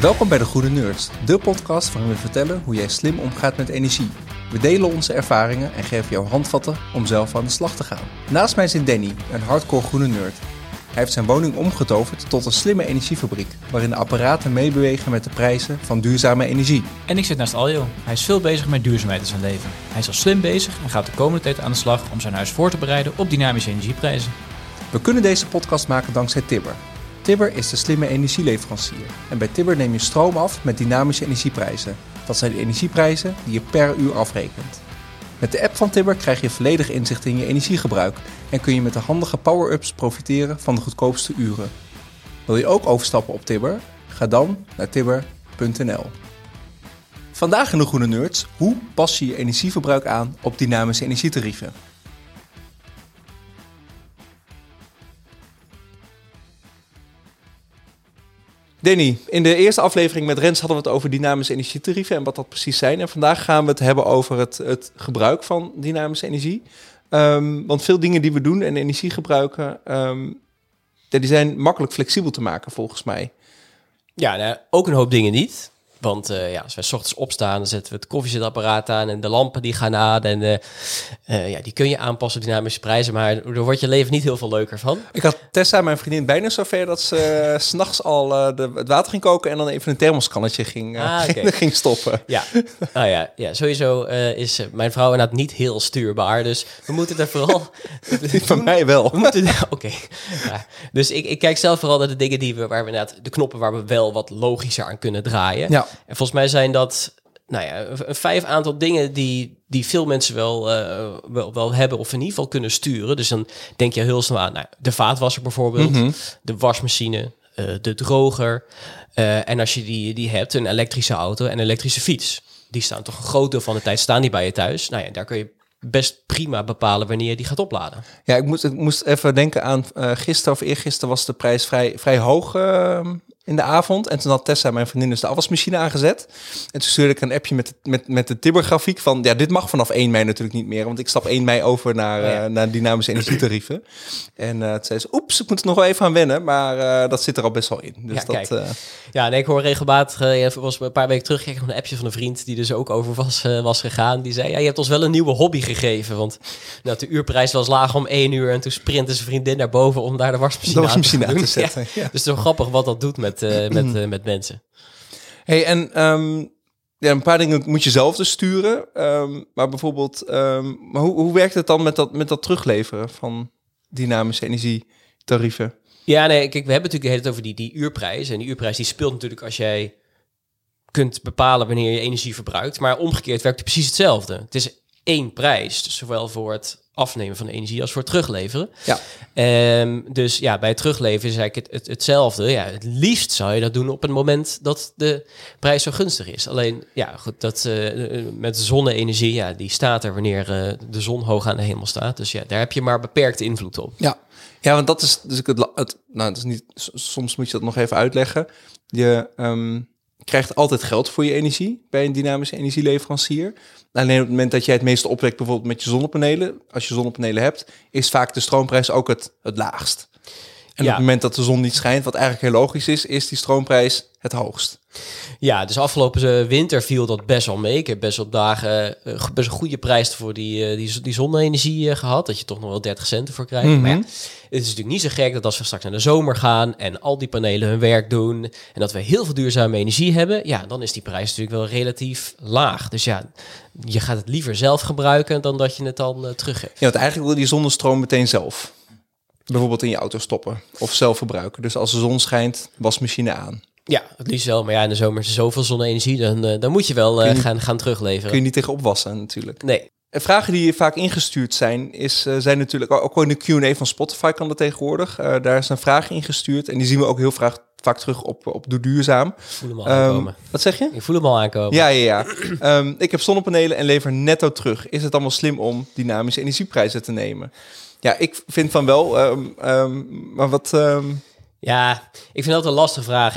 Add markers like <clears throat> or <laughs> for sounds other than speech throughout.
Welkom bij de Groene Nerds, de podcast waarin we vertellen hoe jij slim omgaat met energie. We delen onze ervaringen en geven jou handvatten om zelf aan de slag te gaan. Naast mij zit Danny, een hardcore groene nerd. Hij heeft zijn woning omgetoverd tot een slimme energiefabriek, waarin de apparaten meebewegen met de prijzen van duurzame energie. En ik zit naast Aljo. Hij is veel bezig met duurzaamheid in zijn leven. Hij is al slim bezig en gaat de komende tijd aan de slag om zijn huis voor te bereiden op dynamische energieprijzen. We kunnen deze podcast maken dankzij Tibber. Tibber is de slimme energieleverancier. En bij Tibber neem je stroom af met dynamische energieprijzen. Dat zijn de energieprijzen die je per uur afrekent. Met de app van Tibber krijg je volledig inzicht in je energiegebruik en kun je met de handige power-ups profiteren van de goedkoopste uren. Wil je ook overstappen op Tibber? Ga dan naar tibber.nl. Vandaag in de Groene Nerds, hoe pas je je energieverbruik aan op dynamische energietarieven? Danny, in de eerste aflevering met Rens hadden we het over dynamische energietarieven en wat dat precies zijn. En vandaag gaan we het hebben over het, het gebruik van dynamische energie. Um, want veel dingen die we doen en energie gebruiken, um, die zijn makkelijk flexibel te maken volgens mij. Ja, nou, ook een hoop dingen niet. Want uh, ja, als wij s ochtends opstaan, dan zetten we het koffiezetapparaat aan en de lampen die gaan aan. En uh, uh, ja, die kun je aanpassen op dynamische prijzen, maar daar wordt je leven niet heel veel leuker van. Ik had Tessa, mijn vriendin, bijna zover dat ze s s'nachts al de, het water ging koken en dan even een thermoskannetje ging, ah, <laughs> okay. ging stoppen. Ja, nou ja, ja sowieso is mijn vrouw inderdaad niet heel stuurbaar. Dus we moeten er vooral... <laughs> Van mij wel. <laughs> Oké. Okay. Ja, dus ik, ik kijk zelf vooral naar de dingen die we, waar we inderdaad, de knoppen waar we wel wat logischer aan kunnen draaien. Ja. En volgens mij zijn dat nou ja, een vijf aantal dingen die, die veel mensen wel, uh, wel, wel hebben of in ieder geval kunnen sturen. Dus dan denk je heel snel aan nou, de vaatwasser bijvoorbeeld, mm -hmm. de wasmachine, uh, de droger. Uh, en als je die, die hebt, een elektrische auto en een elektrische fiets. Die staan toch een groot deel van de tijd staan die bij je thuis. Nou ja, daar kun je best prima bepalen wanneer je die gaat opladen. Ja, ik moest, ik moest even denken aan gisteren of eergisteren was de prijs vrij, vrij hoog uh, in de avond. En toen had Tessa, mijn vriendin, dus de afwasmachine aangezet. En toen stuurde ik een appje met, met, met de Tibber-grafiek van... ja, dit mag vanaf 1 mei natuurlijk niet meer... want ik stap 1 mei over naar, uh, ja. naar dynamische energietarieven. <clears throat> en uh, toen zei ze, oeps, ik moet er nog wel even aan wennen... maar uh, dat zit er al best wel in. Dus ja, dat, kijk. ja, nee, ik hoor regelmatig... Uh, was een paar weken terug kreeg ik nog een appje van een vriend... die dus ook over was, was gegaan. Die zei, ja, je hebt ons wel een nieuwe hobby gegeven. Want nou, de uurprijs was laag om 1 uur... en toen sprintte zijn vriendin naar boven om daar de wasmachine, de wasmachine aan, te, <laughs> aan te zetten. Ja. Dus het is zo grappig wat dat doet met, uh, met, uh, met mensen. Hey, en um, ja, een paar dingen moet je zelf dus sturen. Um, maar bijvoorbeeld, um, maar hoe, hoe werkt het dan met dat, met dat terugleveren van dynamische energietarieven? Ja, nee, kijk, we hebben natuurlijk het over die, die uurprijs. En die uurprijs die speelt natuurlijk als jij kunt bepalen wanneer je energie verbruikt. Maar omgekeerd werkt het precies hetzelfde. Het is één prijs, dus zowel voor het afnemen van de energie als voor het terugleveren. Ja. Um, dus ja, bij het terugleveren is eigenlijk het, het, hetzelfde. Ja, het liefst zou je dat doen op het moment dat de prijs zo gunstig is. Alleen, ja, goed, dat uh, met zonne-energie, ja, die staat er wanneer uh, de zon hoog aan de hemel staat. Dus ja, daar heb je maar beperkte invloed op. Ja, ja want dat is dus het, het nou, dat is niet, soms moet je dat nog even uitleggen. Je um, krijgt altijd geld voor je energie bij een dynamische energieleverancier. Alleen op het moment dat jij het meeste opwekt, bijvoorbeeld met je zonnepanelen, als je zonnepanelen hebt, is vaak de stroomprijs ook het, het laagst. En ja. op het moment dat de zon niet schijnt, wat eigenlijk heel logisch is, is die stroomprijs het hoogst. Ja, dus afgelopen winter viel dat best wel mee. Ik heb best op dagen uh, best een goede prijs voor die, uh, die, die zonne-energie gehad. Dat je toch nog wel 30 cent voor krijgt. Mm -hmm. Maar ja, het is natuurlijk niet zo gek dat als we straks naar de zomer gaan en al die panelen hun werk doen en dat we heel veel duurzame energie hebben, ja, dan is die prijs natuurlijk wel relatief laag. Dus ja, je gaat het liever zelf gebruiken dan dat je het dan uh, teruggeeft. Ja, want eigenlijk wil je die zonnestroom meteen zelf. Bijvoorbeeld in je auto stoppen of zelf verbruiken. Dus als de zon schijnt, wasmachine aan. Ja, het liefst wel. Maar ja, in de zomer is er zoveel zonne-energie, dan, uh, dan moet je wel uh, je gaan, gaan terugleveren. Kun je niet tegen opwassen natuurlijk. Nee. En vragen die vaak ingestuurd zijn, is, uh, zijn natuurlijk ook in de Q&A van Spotify kan dat tegenwoordig. Daar is een vraag ingestuurd en die zien we ook heel vaak, vaak terug op, op Doe Duurzaam. Ik voel hem al aankomen. Um, wat zeg je? Ik voel hem al aankomen. Ja, ja, ja. um, <clears throat> ik heb zonnepanelen en lever netto terug. Is het allemaal slim om dynamische energieprijzen te nemen? Ja, ik vind van wel. Um, um, maar wat. Um... Ja, ik vind dat een lastige vraag.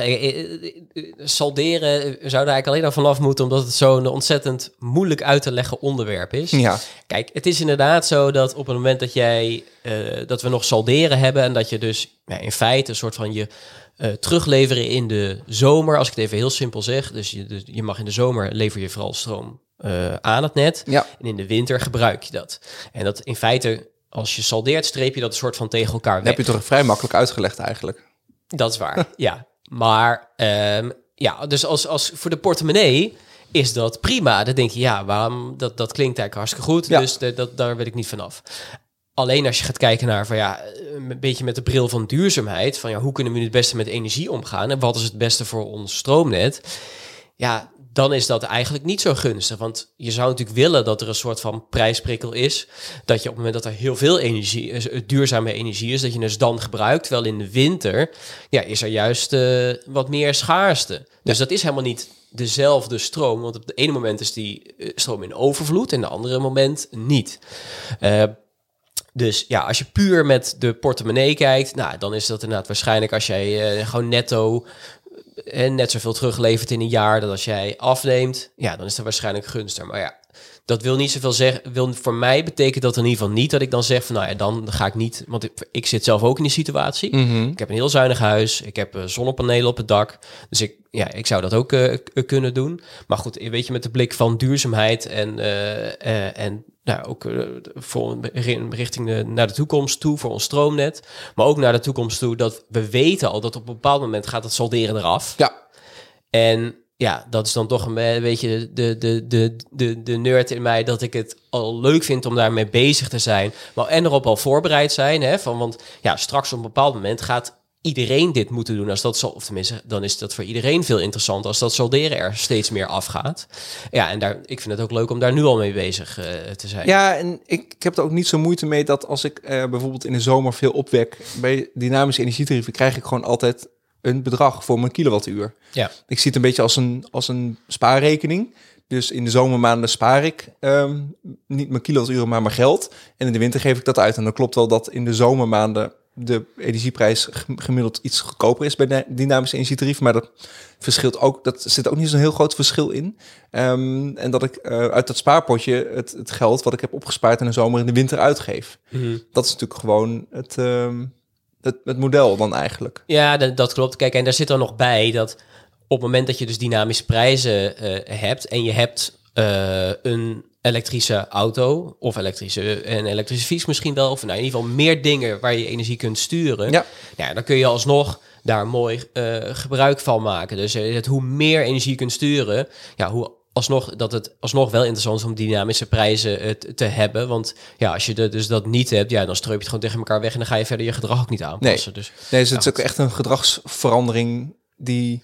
Salderen zou er eigenlijk alleen al vanaf moeten, omdat het zo'n ontzettend moeilijk uit te leggen onderwerp is. Ja. Kijk, het is inderdaad zo dat op het moment dat jij uh, dat we nog salderen hebben en dat je dus ja, in feite een soort van je eh, terugleveren in de zomer, als ik het even heel simpel zeg. Dus je, dus je mag in de zomer lever je vooral stroom eh, aan het net. Ja. En in de winter gebruik je dat. En dat in feite, als je saldeert, streep je dat een soort van tegen elkaar Dat weg. heb je toch vrij makkelijk uitgelegd eigenlijk. Dat is waar, <laughs> ja. Maar ehm, ja, dus als, als voor de portemonnee is dat prima. Dan denk je, ja, waarom? Dat, dat klinkt eigenlijk hartstikke goed. Ja. Dus de, dat, daar weet ik niet vanaf. Alleen als je gaat kijken naar van ja, een beetje met de bril van duurzaamheid, van ja, hoe kunnen we nu het beste met energie omgaan en wat is het beste voor ons stroomnet? Ja, dan is dat eigenlijk niet zo gunstig. Want je zou natuurlijk willen dat er een soort van prijsprikkel is. Dat je op het moment dat er heel veel energie, eh, duurzame energie is, dat je dus dan gebruikt. Terwijl in de winter ja, is er juist eh, wat meer schaarste. Dus dat is helemaal niet dezelfde stroom. Want op het ene moment is die eh, stroom in overvloed en de andere moment niet. Dus ja, als je puur met de portemonnee kijkt, nou, dan is dat inderdaad waarschijnlijk als jij gewoon netto en net zoveel teruglevert in een jaar dat als jij afneemt, ja, dan is dat waarschijnlijk gunstiger. Maar ja, dat wil niet zoveel zeggen. Wil voor mij betekent dat in ieder geval niet dat ik dan zeg van nou ja, dan ga ik niet, want ik, ik zit zelf ook in die situatie. Ik heb een heel zuinig huis, ik heb eh, zonnepanelen op het dak, dus ik ja, ik zou dat ook eh, k- kunnen doen. Maar goed, weet je, met de blik van duurzaamheid en eh, eh, en nou, ook eh, voor richting de, naar de toekomst toe voor ons stroomnet, maar ook naar de toekomst toe dat we weten al dat op een bepaald moment gaat het solderen eraf. Ja, En ja, dat is dan toch een be- beetje de, de, de, de, de nerd in mij dat ik het al leuk vind om daarmee bezig te zijn. Maar en erop al voorbereid zijn. Hè, van, want ja, straks op een bepaald moment gaat iedereen dit moeten doen. Als dat zal, of tenminste, dan is dat voor iedereen veel interessanter als dat solderen er steeds meer afgaat. Ja, en daar, ik vind het ook leuk om daar nu al mee bezig eh, te zijn. ja en ik, ik heb er ook niet zo moeite mee dat als ik eh, bijvoorbeeld in de zomer veel opwek, bij dynamische energietarieven krijg ik gewoon altijd een bedrag voor mijn kilowattuur. ja. Ik zie het een beetje als een, als een spaarrekening. Dus in de zomermaanden spaar ik ehm, niet mijn kilowatturen, maar mijn geld. En in de winter geef ik dat uit. En dan klopt wel dat in de zomermaanden de energieprijs gemiddeld iets goedkoper is bij de dynamische energietarief. Maar dat verschilt ook, dat zit ook niet zo'n heel groot verschil in. Ehm, en dat ik eh, uit dat spaarpotje het, het geld wat ik heb opgespaard in de zomer in de winter uitgeef. Mhm. Dat is natuurlijk gewoon het, ehm, het, het model dan eigenlijk. Ja, dat, dat klopt. Kijk, en daar zit er nog bij dat op het moment dat je dus dynamische prijzen eh, hebt en je hebt eh, een elektrische auto of elektrische en elektrische fiets misschien wel, of nou in ieder geval meer dingen waar je energie kunt sturen, Ja. ja, dan kun je alsnog daar mooi eh, gebruik van maken. Dus het, hoe meer energie je kunt sturen, ja, hoe alsnog dat het alsnog wel interessant is om dynamische prijzen eh, te- hebben. Want ja, als je de, dus dat niet hebt, ja, dan stroop je het gewoon tegen elkaar weg en dan ga je verder je gedrag ook niet aanpassen. Dus Nee, dus het is ook echt een gedragsverandering die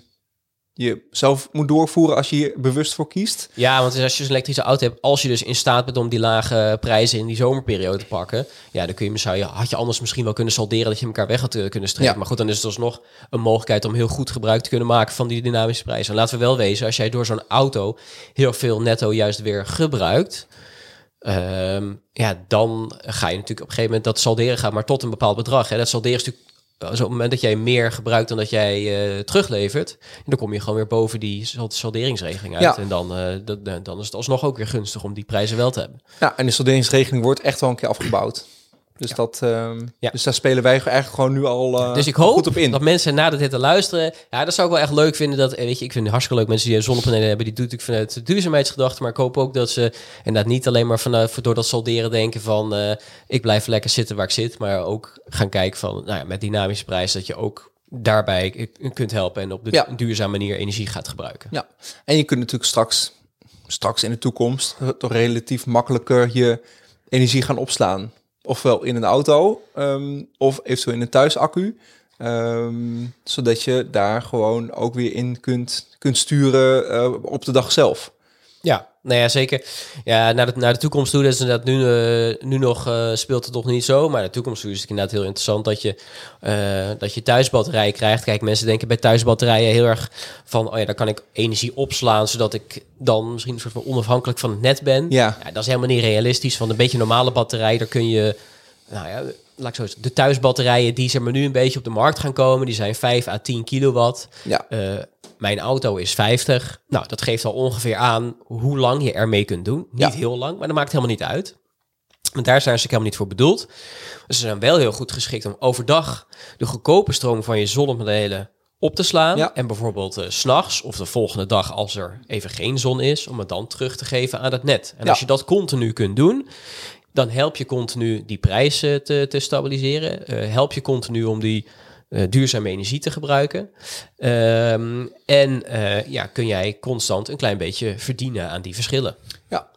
je zelf moet doorvoeren als je hier bewust voor kiest. Ja, want als je dus een elektrische auto hebt, als je dus in staat bent om die lage prijzen in die zomerperiode te pakken, ja, dan kun je, zou je, had je anders misschien wel kunnen salderen dat je elkaar weg had eh, kunnen strepen. Ja. Maar goed, dan is het alsnog een mogelijkheid om heel goed gebruik te kunnen maken van die dynamische prijzen. En laten we wel wezen, als jij door zo'n auto heel veel netto juist weer gebruikt, ehm, ja, dan ga je natuurlijk op een gegeven moment dat salderen gaat maar tot een bepaald bedrag. Hè. Dat salderen is natuurlijk dus op het moment dat jij meer gebruikt dan dat jij eh, teruglevert, dan kom je gewoon weer boven die sal- salderingsregeling uit. Ja. En dan, eh, dat- dan is het alsnog ook weer gunstig om die prijzen wel te hebben. Ja, en de solderingsregeling wordt echt wel een keer afgebouwd. Dus, dat, ehm, Ja. dus daar spelen wij eigenlijk gewoon nu al eh, dus ik hoop goed op in. dat mensen nadat dit te luisteren, ja, dat zou ik wel echt leuk vinden. Dat, eh, weet je, ik vind het hartstikke leuk mensen die zonnepanelen hebben, die doet ik vanuit de duurzaamheidsgedachte. Maar ik hoop ook dat ze inderdaad niet alleen maar vanuit, door dat solderen denken van, eh, ik blijf lekker zitten waar ik zit, maar ook gaan kijken van, nou ja, met dynamische prijs, dat je ook daarbij kunt helpen en op de Ja. duurzame manier energie gaat gebruiken. Ja, en je kunt natuurlijk straks, straks in de toekomst toch relatief makkelijker je energie gaan opslaan. Ofwel in een auto, ehm, of eventueel in een thuisaccu. Ehm, zodat je daar gewoon ook weer in kunt, kunt sturen eh, op de dag zelf. Ja, nou ja, zeker. Ja, naar de, naar de toekomst toe, dat is inderdaad nu, eh, nu nog eh, speelt het nog niet zo. Maar naar de toekomst toe is het inderdaad heel interessant dat je, eh, dat je thuisbatterij krijgt. Kijk, mensen denken bij thuisbatterijen heel erg van, oh ja, dan kan ik energie opslaan, zodat ik dan misschien een soort van onafhankelijk van het net ben. Ja. dat is helemaal niet realistisch. Want een beetje normale batterij, daar kun je, nou ja, laat ik zo zeggen, de thuisbatterijen die zeg maar nu een beetje op de markt gaan komen, die zijn 5 à 10 kilowatt. Ja, Eh, mijn auto is 50. Nou, dat geeft al ongeveer aan hoe lang je ermee kunt doen. Niet Ja. heel lang, maar dat maakt helemaal niet uit. Want daar zijn ze helemaal niet voor bedoeld. Dus ze zijn wel heel goed geschikt om overdag de goedkope stroom van je zonnepanelen op te slaan. Ja. En bijvoorbeeld eh, s s'nachts of de volgende dag als er even geen zon is, om het dan terug te geven aan het net. En Ja. als je dat continu kunt doen, dan help je continu die prijzen te, te stabiliseren. Eh, help je continu om die eh, duurzame energie te gebruiken. Ehm, en eh, ja, kun jij constant een klein beetje verdienen aan die verschillen. Ja,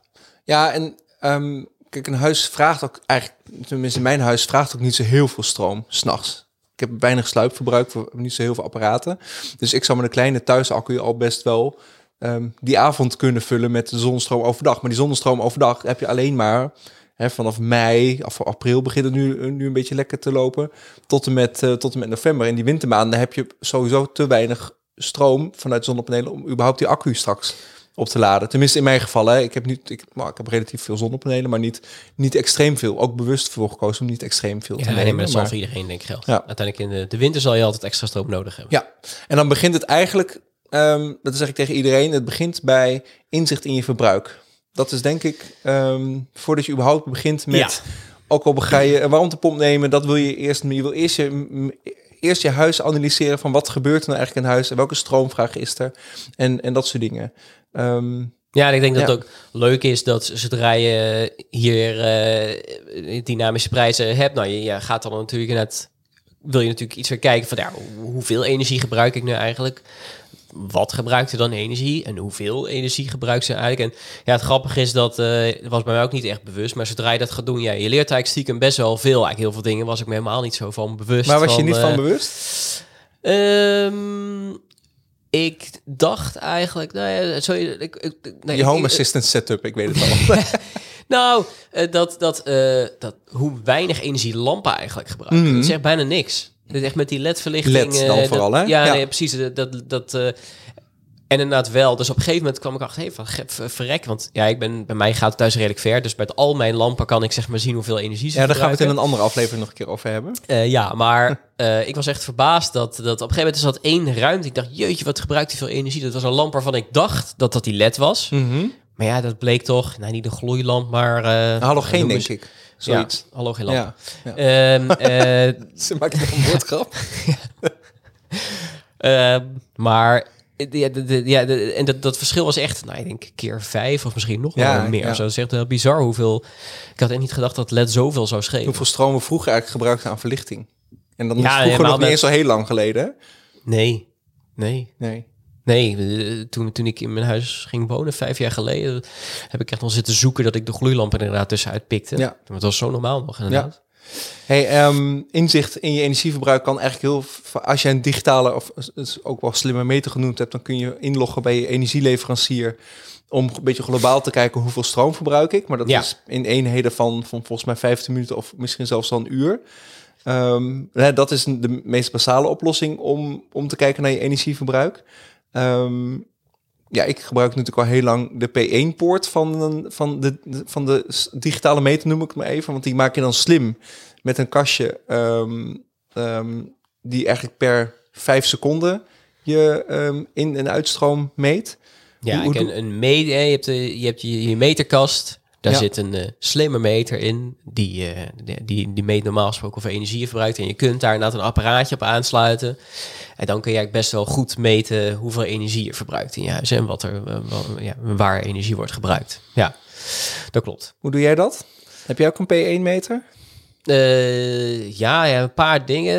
ja en ehm, kijk, een huis vraagt ook eigenlijk, tenminste mijn huis vraagt ook niet zo heel veel stroom s'nachts. Ik heb weinig sluipverbruik, hebben niet zo heel veel apparaten. Dus ik zou met een kleine thuisaccu al best wel ehm, die avond kunnen vullen met zonnestroom overdag. Maar die zonnestroom overdag heb je alleen maar hè, vanaf mei, of april begint het nu, nu een beetje lekker te lopen, tot en, met, eh, tot en met november. In die wintermaanden heb je sowieso te weinig stroom vanuit zonnepanelen om überhaupt die accu straks op te laden. Tenminste in mijn geval. Hè. Ik, heb niet, ik, nou, ik heb relatief veel zonnepanelen, maar niet, niet extreem veel. Ook bewust voor gekozen om niet extreem veel te Ja, nemen. nee, maar dat zal voor iedereen denk ik gelden. Ja. Uiteindelijk in de, de winter zal je altijd extra stroom nodig hebben. Ja, en dan begint het eigenlijk, ehm, dat zeg ik tegen iedereen, het begint bij inzicht in je verbruik. Dat is denk ik, ehm, voordat je überhaupt begint met, Ja. ook al ga je een warmtepomp nemen, dat wil je eerst, je wil eerst je, eerst je huis analyseren van wat gebeurt er nou eigenlijk in huis en welke stroomvraag is er en, en dat soort dingen. Ehm, Ja, en ik denk dat het ook leuk is dat zodra je hier eh, dynamische prijzen hebt, nou, je, je gaat dan natuurlijk net wil je natuurlijk iets weer kijken van ja, hoe- hoeveel energie gebruik ik nu eigenlijk? Wat gebruikt er dan energie en hoeveel energie gebruikt ze eigenlijk? En ja, het grappige is dat, eh was bij mij ook niet echt bewust, maar zodra je dat gaat doen, ja, je leert eigenlijk stiekem best wel veel. Eigenlijk heel veel dingen was ik me helemaal niet zo van bewust. maar was je van, niet eh, van bewust? Ehm, ik dacht eigenlijk, nou ja, zo, ik, ik, ik- nee, je home ik- assistant setup, ik weet het <laughs> al. Nou, eh, dat, dat, eh, dat hoe weinig energie lampen eigenlijk gebruiken. Mhm. Dat is echt bijna niks. Is echt met die LED-verlichting. LED dan eh, vooral, dat- hè? Ja, Ja. Nee, precies. Dat, dat, eh, en inderdaad wel. Dus op een gegeven moment kwam ik achter, hey, van verrek. Want ja, ik ben, bij mij gaat het thuis redelijk ver. Dus met al mijn lampen kan ik zeg maar zien hoeveel energie ze ja, daar gaan we het in een andere aflevering nog een keer over hebben. Eh, ja, maar ik was echt verbaasd dat, dat op een gegeven moment is dat één ruimte. Ik dacht, jeetje, wat gebruikt hij veel energie. Dat was een lamp waarvan ik dacht dat dat die LED was. Mhm. Maar ja, dat bleek toch, nou niet een gloeilamp, maar... eh Halogeen, denk ik. Zoiets. Halogeen lamp. Ja. Ehm, <laughs> eh, Ze maakt nog een woordgrap. <laughs> ehm, maar ja, de, de- ja, de- en dat, dat verschil was echt, nou, ik denk keer vijf of misschien nog Ja, wel meer. ja. Zo, dat is echt heel bizar hoeveel. Ik had echt niet gedacht dat LED zoveel zou schelen. Hoeveel stroom we vroeger eigenlijk gebruikten aan verlichting. En dan Ja, vroeger nog niet eens zo heel lang geleden. Nee, nee, Nee. Nee. eh, Toen, toen ik in mijn huis ging wonen, vijf jaar geleden, heb ik echt al zitten zoeken dat ik de gloeilamp er inderdaad tussenuit pikte. Ja. Dat was zo normaal nog inderdaad. Hey, ehm, inzicht in je energieverbruik kan eigenlijk heel... Als je een digitale, of het is ook wel slimme meter genoemd hebt... dan kun je inloggen bij je energieleverancier... om een beetje globaal te kijken hoeveel stroom verbruik ik. Maar dat Ja. is in eenheden van, van volgens mij 15 minuten... of misschien zelfs wel een uur. Ehm, dat is de meest basale oplossing om, om te kijken naar je energieverbruik. Ehm, ja, ik gebruik natuurlijk al heel lang de P1-poort van, van, de, van de digitale meter, noem ik het maar even. Want die maak je dan slim met een kastje ehm, ehm, die eigenlijk per vijf seconden je in- en uitstroom meet. Ja, Hoe- een, een me- je hebt, de, je, hebt je, je meterkast. Daar Ja. zit een eh, slimme meter in. Die, eh, die, die, die meet normaal gesproken hoeveel energie je verbruikt. En je kunt daar inderdaad een apparaatje op aansluiten. En dan kun je best wel goed meten hoeveel energie je verbruikt in je huis. En wat er, eh, ja, waar energie wordt gebruikt. Ja, dat klopt. Hoe doe jij dat? Heb jij ook een P1-meter? Eh, ja, ja, een paar dingen.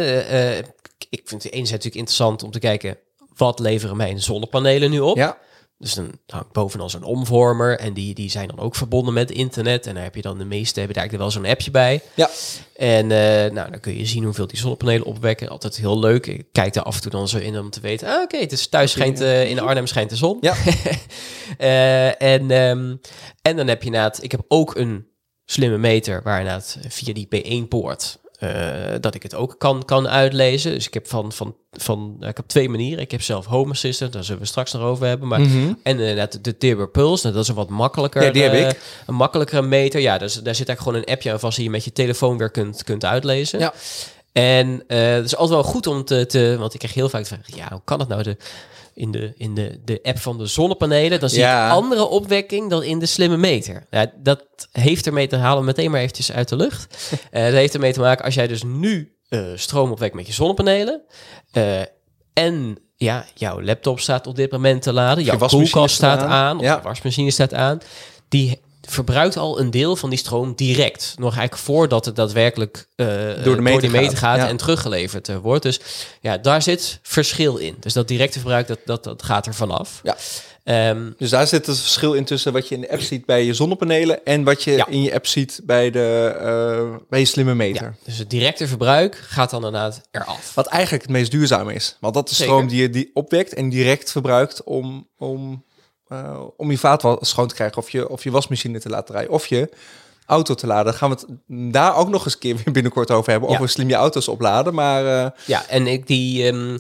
Ik vind het enerzijds natuurlijk interessant om te kijken... wat leveren mijn zonnepanelen nu op? Ja. Dus dan hangt bovenal zo'n omvormer en die, die zijn dan ook verbonden met internet. En daar heb je dan de meeste hebben daar eigenlijk wel zo'n appje bij. Ja. En eh, nou, dan kun je zien hoeveel die zonnepanelen opwekken. Altijd heel leuk. Ik kijk daar af en toe dan zo in om te weten. Ah, oké, het is thuis schijnt eh, in Arnhem schijnt de zon. Ja. <laughs> Eh, en, ehm, en dan heb je inderdaad, ik heb ook een slimme meter waar inderdaad via die P1-poort eh, dat ik het ook kan, kan uitlezen. Dus ik heb van, van, van ik heb twee manieren. Ik heb zelf Home Assistant, daar zullen we straks nog over hebben. Maar Mhm. en inderdaad de Tibber Pulse, nou, dat is een wat makkelijker. Ja, die heb eh, ik. Een makkelijkere meter. Ja, dus daar zit eigenlijk gewoon een appje aan vast die je met je telefoon weer kunt, kunt uitlezen. Ja. En eh het is altijd wel goed om te, te... Want ik krijg heel vaak de vraag, ja, hoe kan het nou? De, in de, in de, de app van de zonnepanelen, dan zie Ja. ik andere opwekking dan in de slimme meter. Ja, dat heeft ermee te halen, meteen maar eventjes uit de lucht. <laughs> Eh dat heeft ermee te maken, als jij dus nu eh, stroom opwekt met je zonnepanelen... eh, en ja, jouw laptop staat op dit moment te laden. Jouw koelkast staat aan. aan. Of Ja. je wasmachine staat aan. Die verbruikt al een deel van die stroom direct. Nog eigenlijk voordat het daadwerkelijk eh, door de meter de meter gaat, gaat, ja. en teruggeleverd eh, wordt. Dus ja, daar zit verschil in. Dus dat directe verbruik, dat, dat, dat gaat er vanaf. Ja. Ehm, Dus daar zit het verschil in tussen wat je in de app ziet bij je zonnepanelen en wat je Ja. in je app ziet bij, de, eh, bij je slimme meter. ja, dus het directe verbruik gaat dan inderdaad eraf. Wat eigenlijk het meest duurzaam is. Want dat is Zeker. stroom die je die opwekt en direct verbruikt om, om, eh, om je vaatwas schoon te krijgen of je, of je wasmachine te laten draaien of je auto te laden. Gaan we het daar ook nog eens een keer weer binnenkort over hebben. Ja. Over slim je auto's opladen. Maar eh, Ja, en ik, die, ehm,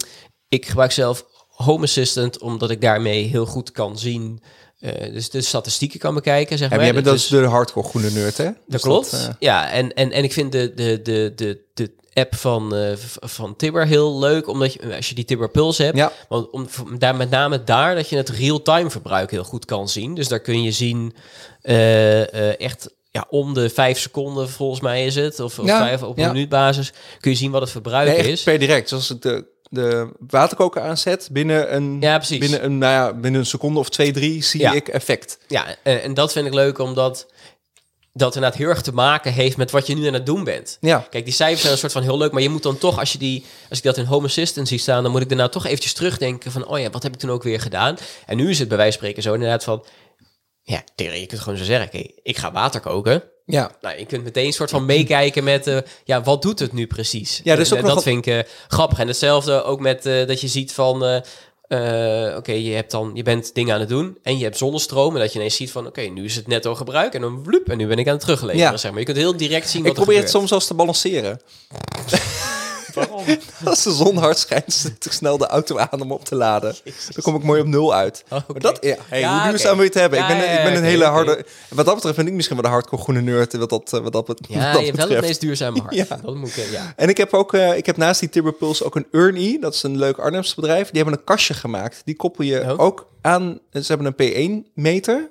ik gebruik zelf Home Assistant omdat ik daarmee heel goed kan zien. eh, dus de statistieken kan bekijken, zeg maar. jij bent dat Dus- de hardcore groene nerd, hè? Dat Dus klopt. ja, en, en, en ik vind de, de, de, de, de app van, v- van Tibber heel leuk, omdat je, als je die Tibber Pulse hebt, ja, want om, daar, met name daar dat je het real-time verbruik heel goed kan zien. Dus daar kun je zien eh, eh, echt ja, om de vijf seconden, volgens mij is het, of, of Ja, vijf op een ja. minuutbasis, kun je zien wat het verbruik nee, is. per direct. Zoals ik de, de waterkoker aanzet, binnen een, Ja, precies. binnen een, nou ja, binnen een seconde of twee, drie zie ik effect. Ja, en, en dat vind ik leuk, omdat dat inderdaad heel erg te maken heeft met wat je nu aan het doen bent. Ja, Kijk, die cijfers zijn een soort van heel leuk, maar je moet dan toch, als je die, als ik dat in Home Assistant zie staan, dan moet ik daarna toch eventjes terugdenken van, oh ja, wat heb ik toen ook weer gedaan? En nu is het bij wijze van spreken zo inderdaad van, ja, Terry, je kunt gewoon zo zeggen, ik ga water koken. ja. Nou, je kunt meteen een soort van meekijken met, eh, ja, wat doet het nu precies? Ja, En, ook eh, nog dat wat- vind ik eh, grappig. En hetzelfde ook met dat je ziet van, eh, oké, je hebt dan, je bent dingen aan het doen en je hebt zonnestroom en dat je ineens ziet van, oké, nu is het netto gebruik en dan bloep en nu ben ik aan het terugleveren, Ja. zeg maar. Je kunt heel direct zien wat Ik probeer er het soms zelfs te balanceren. <laughs> <laughs> Als de zon hard schijnt, zet ik snel de auto aan om op te laden. Dan kom ik mooi op nul uit. Oh. Maar dat, ja, hey, Ja, hoe duurzaam oké. wil je het hebben? Ja, ik ben, ik ben een hele harde... Wat dat betreft ben ik misschien wel de hardcore groene nerd. Wat dat, eh, wat dat, wat Ja, dat je hebt wel het meest duurzame <laughs> hart. Ja. Dat moet ik, ja. En ik heb ook, eh, ik heb naast die Timber Pulse ook een Ernie. Dat is een leuk Arnhems bedrijf. Die hebben een kastje gemaakt. Die koppel je Oh. ook aan. Ze hebben een P1 meter.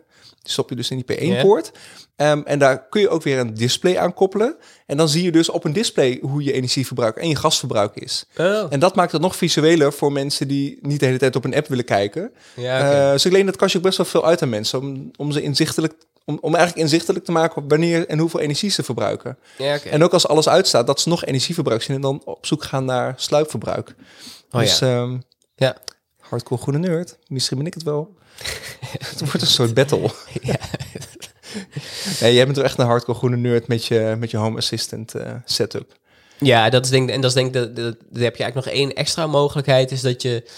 Die stop je dus in die Ja. P1-poort. Ehm, en daar kun je ook weer een display aan koppelen. En dan zie je dus op een display hoe je energieverbruik en je gasverbruik is. Oh, En dat maakt het nog visueler voor mensen die niet de hele tijd op een app willen kijken. ja, oké. Eh, dus ik leen dat kastje ook best wel veel uit aan mensen. Om, om ze inzichtelijk, om, om eigenlijk inzichtelijk te maken op wanneer en hoeveel energie ze verbruiken. ja. En ook als alles uitstaat, dat ze nog energieverbruik zien en dan op zoek gaan naar sluipverbruik. Oh, dus ja. ehm Ja. hardcore groene nerd. Misschien ben ik het wel. <laughs> het wordt een soort battle. <laughs> Ja. <laughs> nee, jij bent toch echt een hardcore groene nerd met je, met je home assistant eh, setup. Ja, dat is denk, en dat is denk ik, dat, heb je eigenlijk nog één extra mogelijkheid, is dat je,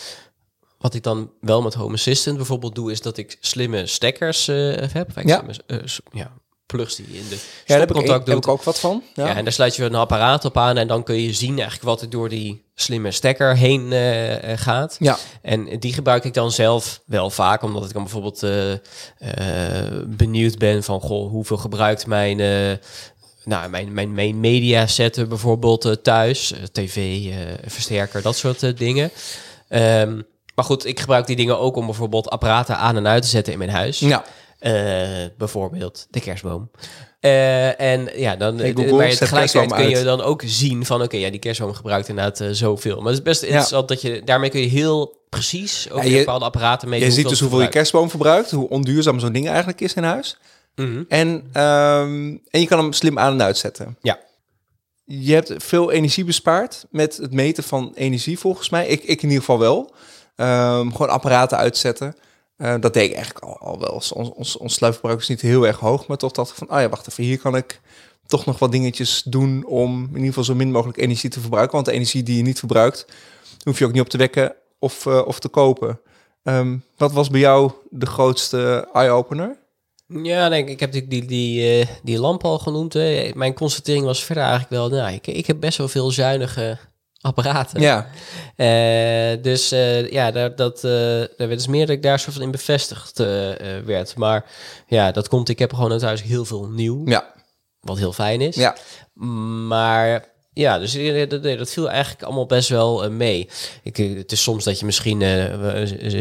wat ik dan wel met Home Assistant bijvoorbeeld doe, is dat ik slimme stekkers eh, heb. Ja. slimme, eh, ja, plugs die je in de Ja, daar heb ik, heb ik ook wat van. Ja. Ja. en daar sluit je een apparaat op aan en dan kun je zien eigenlijk wat er door die slimme stekker heen eh, gaat. ja. En die gebruik ik dan zelf wel vaak, omdat ik dan bijvoorbeeld eh, eh, benieuwd ben van, goh, hoeveel gebruikt mijn, nou, mijn, mijn, mijn media setup bijvoorbeeld thuis, tv, versterker, dat soort dingen. Ehm, maar goed, ik gebruik die dingen ook om bijvoorbeeld apparaten aan en uit te zetten in mijn huis. ja. Bijvoorbeeld de kerstboom. Eh, en ja, dan Hey, eh, Google, maar tegelijkertijd kun je dan ook zien van oké, ja, die kerstboom gebruikt inderdaad eh, zoveel. Maar het is best interessant dat je daarmee kun je heel precies over Ja, je- bepaalde apparaten mee. Je ziet dus hoeveel je kerstboom verbruikt, hoe onduurzaam zo'n ding eigenlijk is in huis. Mhm. En, ehm, en je kan hem slim aan en uitzetten. Ja. Je hebt veel energie bespaard met het meten van energie volgens mij. Ik, ik in ieder geval wel. Ehm, gewoon apparaten uitzetten. Eh, dat deed ik eigenlijk al, wel. Ons, ons, ons sluitverbruik is niet heel erg hoog. Maar toch dacht ik van, ah ja, wacht even. Hier kan ik toch nog wat dingetjes doen om in ieder geval zo min mogelijk energie te verbruiken. Want de energie die je niet verbruikt, hoef je ook niet op te wekken of, eh, of te kopen. Ehm, wat was bij jou de grootste eye-opener? Ja, denk ik. Ik heb die, die, die, eh, die lamp al genoemd. hè. Mijn constatering was verder eigenlijk wel, nou, ik heb best wel veel zuinige apparaten. Ja, Eh, dus eh, ja, daar, dat, eh daar werd dus meer dat ik daar soort van in bevestigd werd. Maar ja, dat komt, ik heb gewoon uit huis heel veel nieuw, ja, wat heel fijn is. ja. Maar Ja, dus eh, dat, nee, dat viel eigenlijk allemaal best wel eh, mee. Ik, eh, het is soms dat je misschien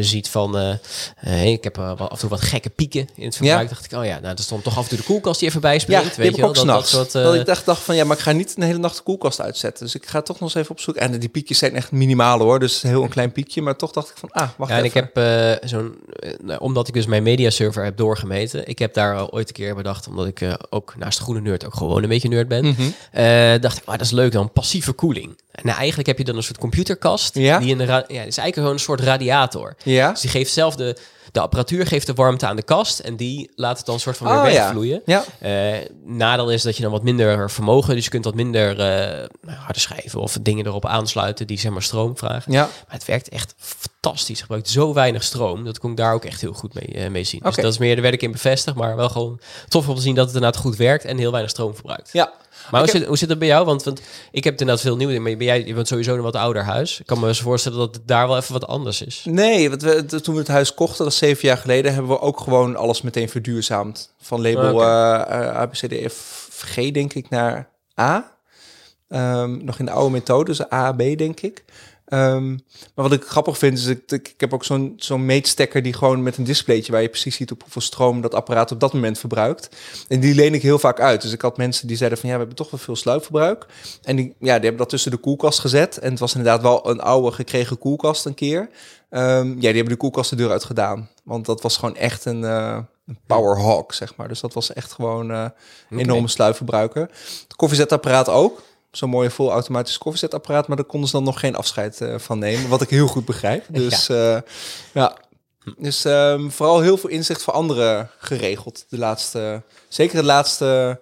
ziet van... eh, ik heb af en toe wat gekke pieken in het verbruik. Ja. dacht ik, oh ja, nou, dat stond toch af en toe de koelkast die even bijspringt. Ja, weet heb je ik wel? ook Dat, dat soort, Dat, ik dacht, dacht van, ja, maar ik ga niet een hele nacht de koelkast uitzetten. Dus ik ga toch nog eens even opzoeken. En die piekjes zijn echt minimaal hoor. Dus heel een klein piekje. Maar toch dacht ik van, ah, wacht Ja, en even. ik heb zo'n, nou, omdat ik dus mijn mediaserver heb doorgemeten. Ik heb daar al ooit een keer bedacht, omdat ik ook naast de groene nerd ook gewoon een beetje nerd ben. Mhm. dacht ik, maar dat is leuk dan, passieve koeling. En nou, eigenlijk heb je dan een soort computerkast. Ja? Die in de ja, is eigenlijk gewoon een soort radiator. Ja? Dus die geeft zelf de, de apparatuur geeft de warmte aan de kast. En die laat het dan een soort van weer Oh, wegvloeien. Ja. Eh, nadeel is dat je dan wat minder vermogen, dus je kunt wat minder eh harde schijven of dingen erop aansluiten die zeg maar stroom vragen. Ja. Maar het werkt echt fantastisch. Het gebruikt zo weinig stroom. Dat kon ik daar ook echt heel goed mee, eh, mee zien. Dus dat is meer, daar werd ik in bevestigd. Maar wel gewoon tof om te zien dat het inderdaad goed werkt en heel weinig stroom verbruikt. Ja. Maar hoe, heb- zit, hoe zit het bij jou? Want, want ik heb inderdaad veel nieuwe dingen. Maar ben jij je bent sowieso een wat ouder huis. Ik kan me eens voorstellen dat het daar wel even wat anders is. Nee, want we, toen we het huis kochten, dat is zeven jaar geleden, hebben we ook gewoon alles meteen verduurzaamd. Van label Oké. eh, eh, ABCDFG, denk ik, naar A. Ehm, nog in de oude methode, dus A, B, denk ik. Ehm, maar wat ik grappig vind, is ik, ik, ik heb ook zo'n zo'n meetstekker die gewoon met een displaytje waar je precies ziet op hoeveel stroom dat apparaat op dat moment verbruikt. En die leen ik heel vaak uit. Dus ik had mensen die zeiden van ja, we hebben toch wel veel sluipverbruik. En die, ja, die hebben dat tussen de koelkast gezet. En het was inderdaad wel een oude gekregen koelkast een keer. Ehm, ja, die hebben de koelkast de deur uit gedaan. Want dat was gewoon echt een, eh een powerhawk, zeg maar. Dus dat was echt gewoon een enorme sluipverbruiker. Het koffiezetapparaat ook. Zo'n mooie volautomatisch koffiezetapparaat. Maar daar konden ze dan nog geen afscheid eh, van nemen. Wat ik heel goed begrijp. Dus ja, ja. Dus ehm, vooral heel veel inzicht voor anderen geregeld. De laatste, zeker het laatste,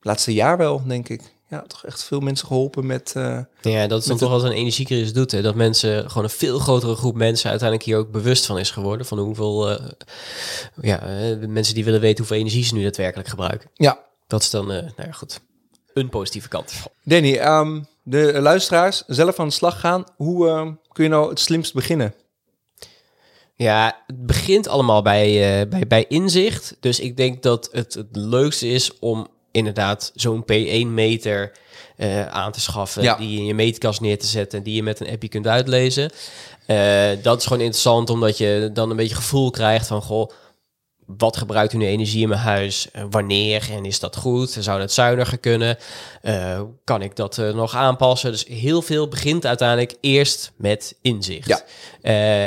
laatste jaar wel, denk ik. Ja, toch echt veel mensen geholpen met... eh, Ja, dat is dan toch als een energiecrisis doet. Hè? Dat mensen, gewoon een veel grotere groep mensen uiteindelijk hier ook bewust van is geworden. Van hoeveel, eh, ja, eh, mensen die willen weten hoeveel energie ze nu daadwerkelijk gebruiken. ja, Dat is dan, eh, nou ja, goed, een positieve kant. Danny, ehm, de luisteraars zelf aan de slag gaan. Hoe ehm, kun je nou het slimst beginnen? Ja, het begint allemaal bij, eh, bij, bij inzicht. Dus ik denk dat het het leukste is om inderdaad zo'n P1-meter eh, aan te schaffen. Ja. Die je in je meetkast neer te zetten. Die je met een appje kunt uitlezen. Eh, dat is gewoon interessant, omdat je dan een beetje gevoel krijgt van... Goh, wat gebruikt u nu energie in mijn huis? Eh, wanneer? En is dat goed? Zou het zuiniger kunnen? Eh, kan ik dat eh, nog aanpassen? Dus heel veel begint uiteindelijk eerst met inzicht. Ja.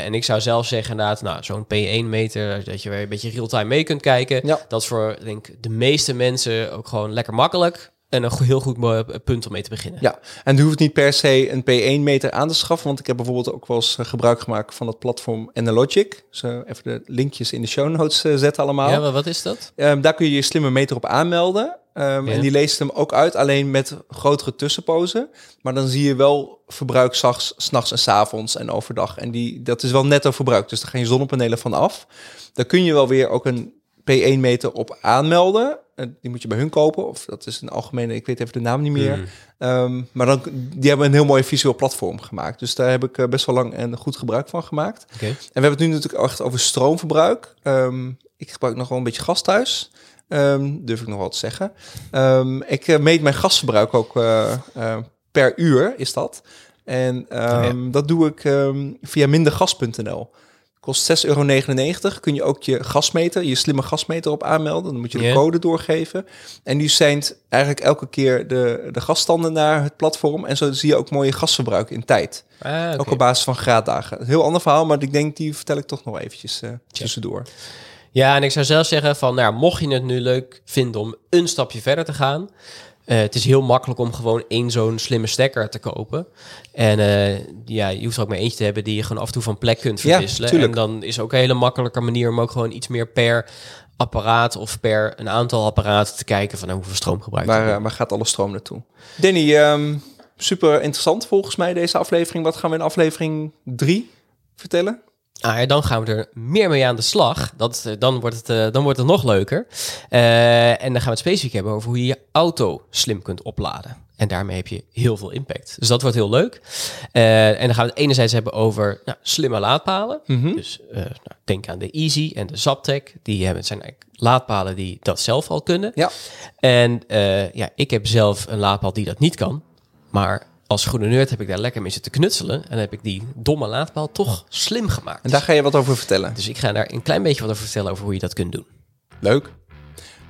En ik zou zelf zeggen, inderdaad, nou, zo'n P1-meter, dat je weer een beetje real-time mee kunt kijken. Ja. Dat is voor, denk de meeste mensen ook gewoon lekker makkelijk. En een heel goed mo- punt om mee te beginnen. Ja, en je hoeft niet per se een P1-meter aan te schaffen. Want ik heb bijvoorbeeld ook wel eens eh, gebruik gemaakt van het platform Analogic. Dus eh, even de linkjes in de show notes eh, zetten allemaal. Ja, maar wat is dat? Ehm, daar kun je je slimme meter op aanmelden. Ehm, Ja. En die leest hem ook uit, alleen met grotere tussenpozen. Maar dan zie je wel verbruik s'nachts, s'nachts en s'avonds en overdag. En die, dat is wel netto verbruik, dus daar gaan je zonnepanelen van af. Daar kun je wel weer ook een P1-meter op aanmelden. En die moet je bij hun kopen, of dat is een algemene, ik weet even de naam niet meer. Mm. Ehm, maar dan, die hebben een heel mooi visueel platform gemaakt. Dus daar heb ik eh, best wel lang en goed gebruik van gemaakt. Oké. En we hebben het nu natuurlijk echt over stroomverbruik. Ehm, ik gebruik nog wel een beetje gas thuis. Ehm, durf ik nog wel te zeggen. Ik eh, meet mijn gasverbruik ook eh, eh, per uur, is dat. En ehm, dat doe ik via mindergas.nl. Kost 6,99 euro. Kun je ook je gasmeter, je slimme gasmeter op aanmelden. Dan moet je de code doorgeven. En die zijn eigenlijk elke keer de, de gasstanden naar het platform. En zo zie je ook mooie gasverbruik in tijd. Ah. Ook op basis van graaddagen. Een heel ander verhaal, maar ik denk die vertel ik toch nog eventjes eh, tussendoor. Ja, en ik zou zelf zeggen van, nou, mocht je het nu leuk vinden om een stapje verder te gaan. Eh, het is heel makkelijk om gewoon één zo'n slimme stekker te kopen. En eh, ja, je hoeft er ook maar eentje te hebben die je gewoon af en toe van plek kunt Ja, verwisselen. tuurlijk. en dan is ook een hele makkelijke manier om ook gewoon iets meer per apparaat of per een aantal apparaten te kijken van nou, hoeveel stroom gebruikt Waar, je. eh, waar gaat alle stroom naartoe? Danny, ehm, super interessant volgens mij deze aflevering. Wat gaan we in aflevering 3 vertellen? Ah, dan gaan we er meer mee aan de slag. Dat, eh, dan, wordt het, eh, dan wordt het nog leuker. Eh, en dan gaan we het specifiek hebben over hoe je je auto slim kunt opladen. En daarmee heb je heel veel impact. Dus dat wordt heel leuk. En dan gaan we het enerzijds hebben over nou, slimme laadpalen. Dus eh, nou, denk aan de Easy en de Zaptec. Die hebben, het zijn eigenlijk laadpalen die dat zelf al kunnen. Ja. En ja, ik heb zelf een laadpaal die dat niet kan. Maar als groene nerd heb ik daar lekker mee zitten knutselen. En heb ik die domme laadpaal toch slim gemaakt. En daar ga je wat over vertellen. Dus ik ga daar een klein beetje wat over vertellen over hoe je dat kunt doen. Leuk.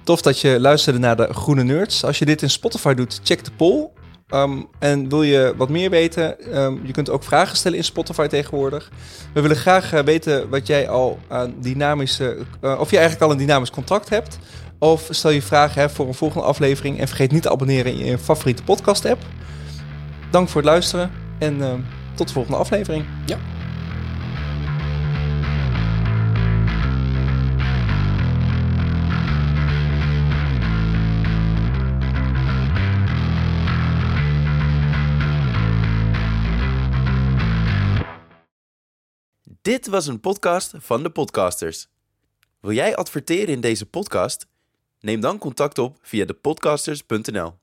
Tof dat je luisterde naar de Groene Nerds. Als je dit in Spotify doet, check de poll. Ehm, en wil je wat meer weten, ehm, je kunt ook vragen stellen in Spotify tegenwoordig. We willen graag eh, weten wat jij al aan dynamische, eh, of je eigenlijk al een dynamisch contract hebt. Of stel je vragen hè, voor een volgende aflevering. En vergeet niet te abonneren in je favoriete podcast app. Dank voor het luisteren en ehm, tot de volgende aflevering. Ja. Dit was een podcast van de podcasters. Wil jij adverteren in deze podcast? Neem dan contact op via depodcasters.nl.